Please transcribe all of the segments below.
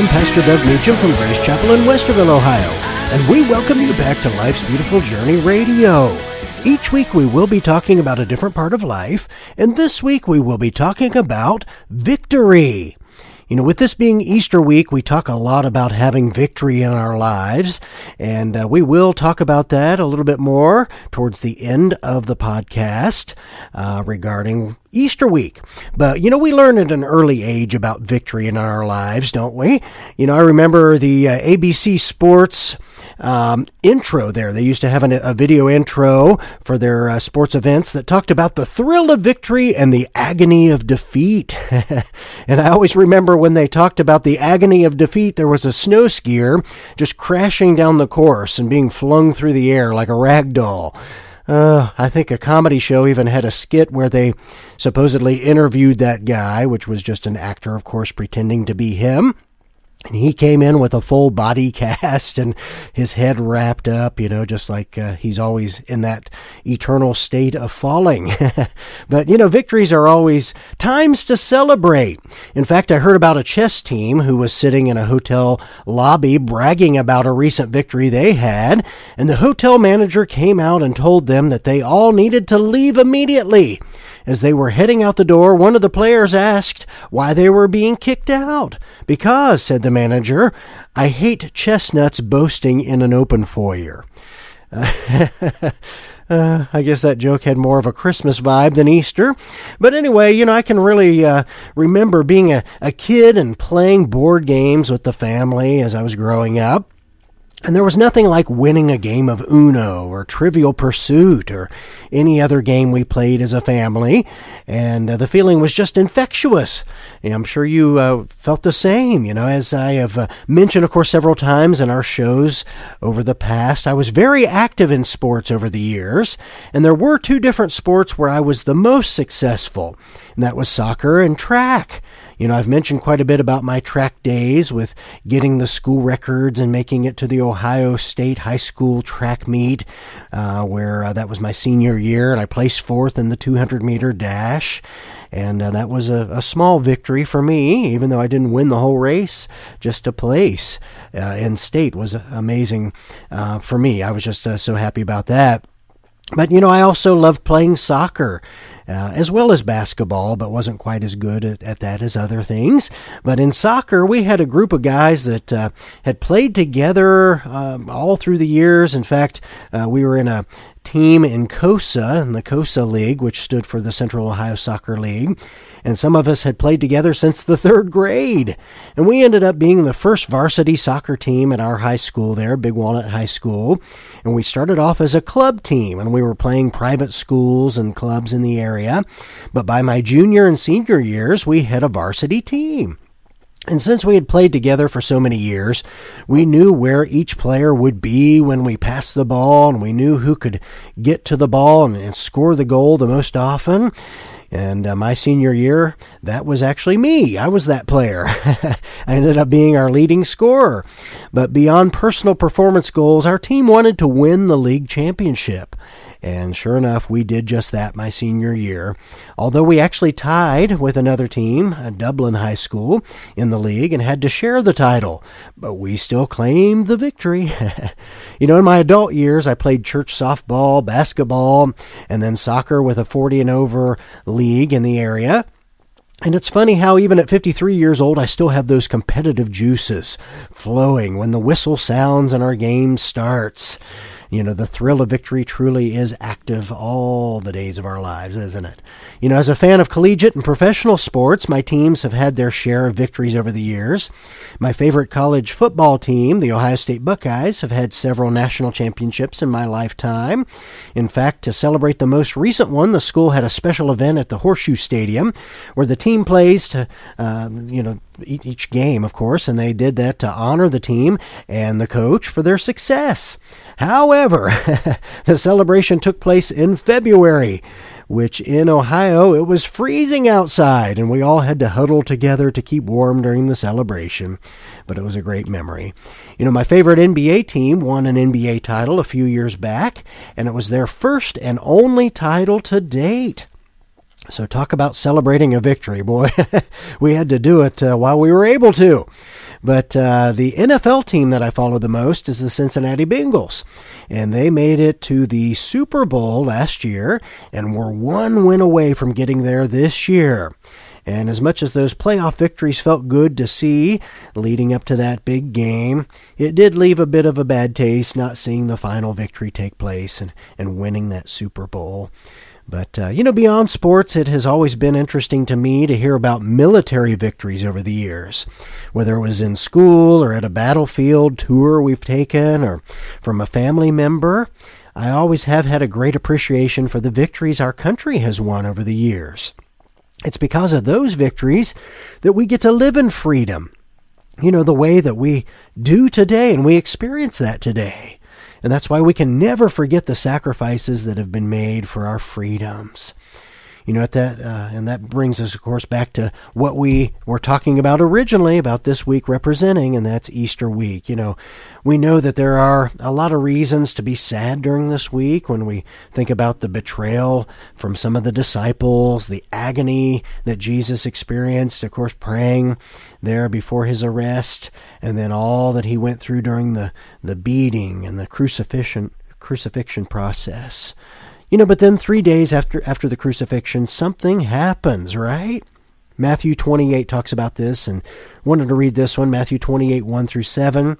I'm Pastor Doug Meacham from Grace Chapel in Westerville, Ohio, and we welcome you back to Life's Beautiful Journey Radio. Each week we will be talking about a different part of life, and this week we will be talking about victory. You know, with this being Easter week, we talk a lot about having victory in our lives, and uh, we will talk about that a little bit more towards the end of the podcast uh, regarding Easter week. But, you know, we learn at an early age about victory in our lives, don't we? You know, I remember the uh, ABC Sports um, intro there. They used to have an, a video intro for their uh, sports events that talked about the thrill of victory and the agony of defeat. and I always remember when they talked about the agony of defeat, there was a snow skier just crashing down the course and being flung through the air like a rag doll. Uh, I think a comedy show even had a skit where they supposedly interviewed that guy, which was just an actor, of course, pretending to be him. And he came in with a full body cast and his head wrapped up, you know, just like uh, he's always in that eternal state of falling. but, you know, victories are always times to celebrate. In fact, I heard about a chess team who was sitting in a hotel lobby bragging about a recent victory they had. And the hotel manager came out and told them that they all needed to leave immediately. As they were heading out the door, one of the players asked why they were being kicked out. Because, said the manager, I hate chestnuts boasting in an open foyer. Uh, I guess that joke had more of a Christmas vibe than Easter. But anyway, you know, I can really uh, remember being a, a kid and playing board games with the family as I was growing up. And there was nothing like winning a game of Uno or Trivial Pursuit or any other game we played as a family. And uh, the feeling was just infectious. And I'm sure you uh, felt the same. You know, as I have uh, mentioned, of course, several times in our shows over the past, I was very active in sports over the years. And there were two different sports where I was the most successful, and that was soccer and track. You know, I've mentioned quite a bit about my track days with getting the school records and making it to the Ohio State High School track meet, uh, where uh, that was my senior year, and I placed fourth in the 200 meter dash. And uh, that was a, a, small victory for me, even though I didn't win the whole race. Just a place uh, in state was amazing uh, for me. I was just uh, so happy about that. But you know, I also loved playing soccer uh, as well as basketball, but wasn't quite as good at, at, that as other things. But in soccer, we had a group of guys that uh, had played together um, all through the years. In fact, uh, we were in a team in COSA, in the COSA League, which stood for the Central Ohio Soccer League. And some of us had played together since the third grade. And we ended up being the first varsity soccer team at our high school there, Big Walnut High School. And we started off as a club team, and we were playing private schools and clubs in the area. But by my junior and senior years, we had a varsity team. And since we had played together for so many years, we knew where each player would be when we passed the ball, and we knew who could get to the ball and, and score the goal the most often. And uh, my senior year, that was actually me. I was that player. I ended up being our leading scorer. But beyond personal performance goals, our team wanted to win the league championship. And sure enough, we did just that my senior year. Although we actually tied with another team, a Dublin High School, in the league and had to share the title, but we still claimed the victory. you know, in my adult years, I played church softball, basketball, and then soccer with a 40 and over league in the area. And it's funny how even at 53 years old, I still have those competitive juices flowing when the whistle sounds and our game starts. You know, the thrill of victory truly is active all the days of our lives, isn't it? You know, as a fan of collegiate and professional sports, my teams have had their share of victories over the years. My favorite college football team, the Ohio State Buckeyes, have had several national championships in my lifetime. In fact, to celebrate the most recent one, the school had a special event at the Horseshoe Stadium where the team plays to, uh, you know, each game, of course, and they did that to honor the team and the coach for their success. However, the celebration took place in February, which in Ohio it was freezing outside, and we all had to huddle together to keep warm during the celebration. But it was a great memory. You know, my favorite NBA team won an NBA title a few years back, and it was their first and only title to date. So, talk about celebrating a victory, boy. we had to do it uh, while we were able to. But uh, the NFL team that I follow the most is the Cincinnati Bengals. And they made it to the Super Bowl last year and were one win away from getting there this year. And as much as those playoff victories felt good to see leading up to that big game, it did leave a bit of a bad taste not seeing the final victory take place and, and winning that Super Bowl. But, uh, you know, beyond sports, it has always been interesting to me to hear about military victories over the years. Whether it was in school or at a battlefield tour we've taken or from a family member, I always have had a great appreciation for the victories our country has won over the years. It's because of those victories that we get to live in freedom. You know, the way that we do today, and we experience that today. And that's why we can never forget the sacrifices that have been made for our freedoms. You know, at that, uh, and that brings us, of course, back to what we were talking about originally about this week representing, and that's Easter week. You know, we know that there are a lot of reasons to be sad during this week when we think about the betrayal from some of the disciples, the agony that Jesus experienced, of course, praying there before his arrest, and then all that he went through during the, the beating and the crucifixion crucifixion process. You know, but then three days after after the crucifixion, something happens, right? Matthew 28 talks about this, and wanted to read this one, Matthew 28, 1 through 7.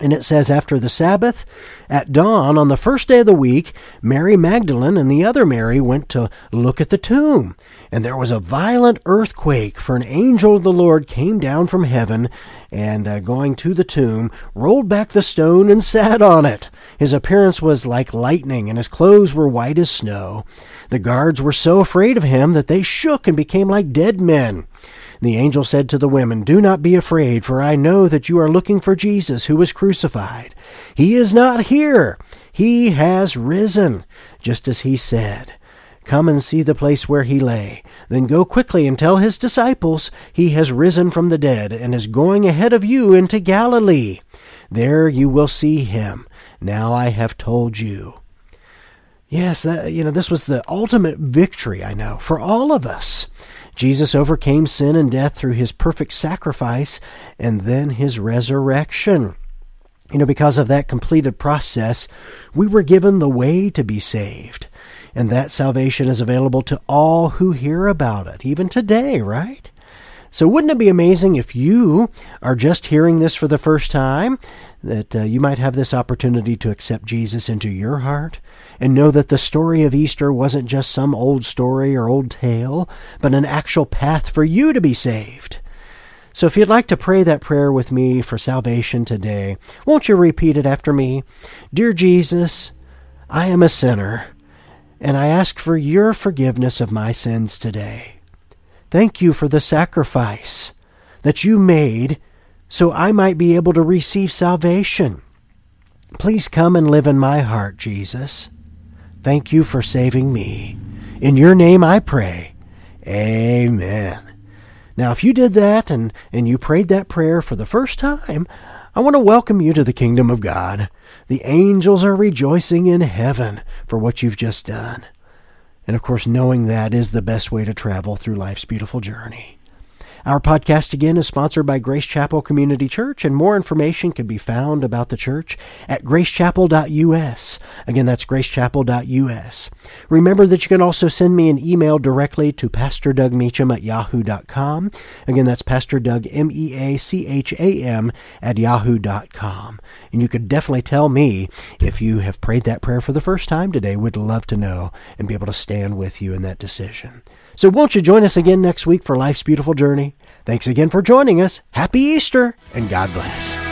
And it says, After the Sabbath, at dawn on the first day of the week, Mary Magdalene and the other Mary went to look at the tomb. And there was a violent earthquake, for an angel of the Lord came down from heaven, and uh, going to the tomb, rolled back the stone and sat on it. His appearance was like lightning, and his clothes were white as snow. The guards were so afraid of him that they shook and became like dead men. The angel said to the women, Do not be afraid, for I know that you are looking for Jesus who was crucified. He is not here. He has risen, just as he said. Come and see the place where he lay. Then go quickly and tell his disciples he has risen from the dead and is going ahead of you into Galilee. There you will see him. Now I have told you. Yes, that, you know, this was the ultimate victory, I know, for all of us. Jesus overcame sin and death through his perfect sacrifice and then his resurrection. You know, because of that completed process, we were given the way to be saved. And that salvation is available to all who hear about it, even today, right? So, wouldn't it be amazing if you are just hearing this for the first time, that uh, you might have this opportunity to accept Jesus into your heart? and know that the story of Easter wasn't just some old story or old tale, but an actual path for you to be saved. So if you'd like to pray that prayer with me for salvation today, won't you repeat it after me? Dear Jesus, I am a sinner, and I ask for your forgiveness of my sins today. Thank you for the sacrifice that you made so I might be able to receive salvation. Please come and live in my heart, Jesus. Thank you for saving me. In your name I pray. Amen. Now, if you did that and, and you prayed that prayer for the first time, I want to welcome you to the kingdom of God. The angels are rejoicing in heaven for what you've just done. And of course, knowing that is the best way to travel through life's beautiful journey. Our podcast again is sponsored by Grace Chapel Community Church, and more information can be found about the church at gracechapel.us. Again, that's gracechapel.us. Remember that you can also send me an email directly to Pastor Doug Meacham at yahoo.com. Again, that's Pastor Doug, M E A C H A M, at yahoo.com. And you could definitely tell me if you have prayed that prayer for the first time today. We'd love to know and be able to stand with you in that decision. So won't you join us again next week for Life's Beautiful Journey? Thanks again for joining us. Happy Easter and God bless.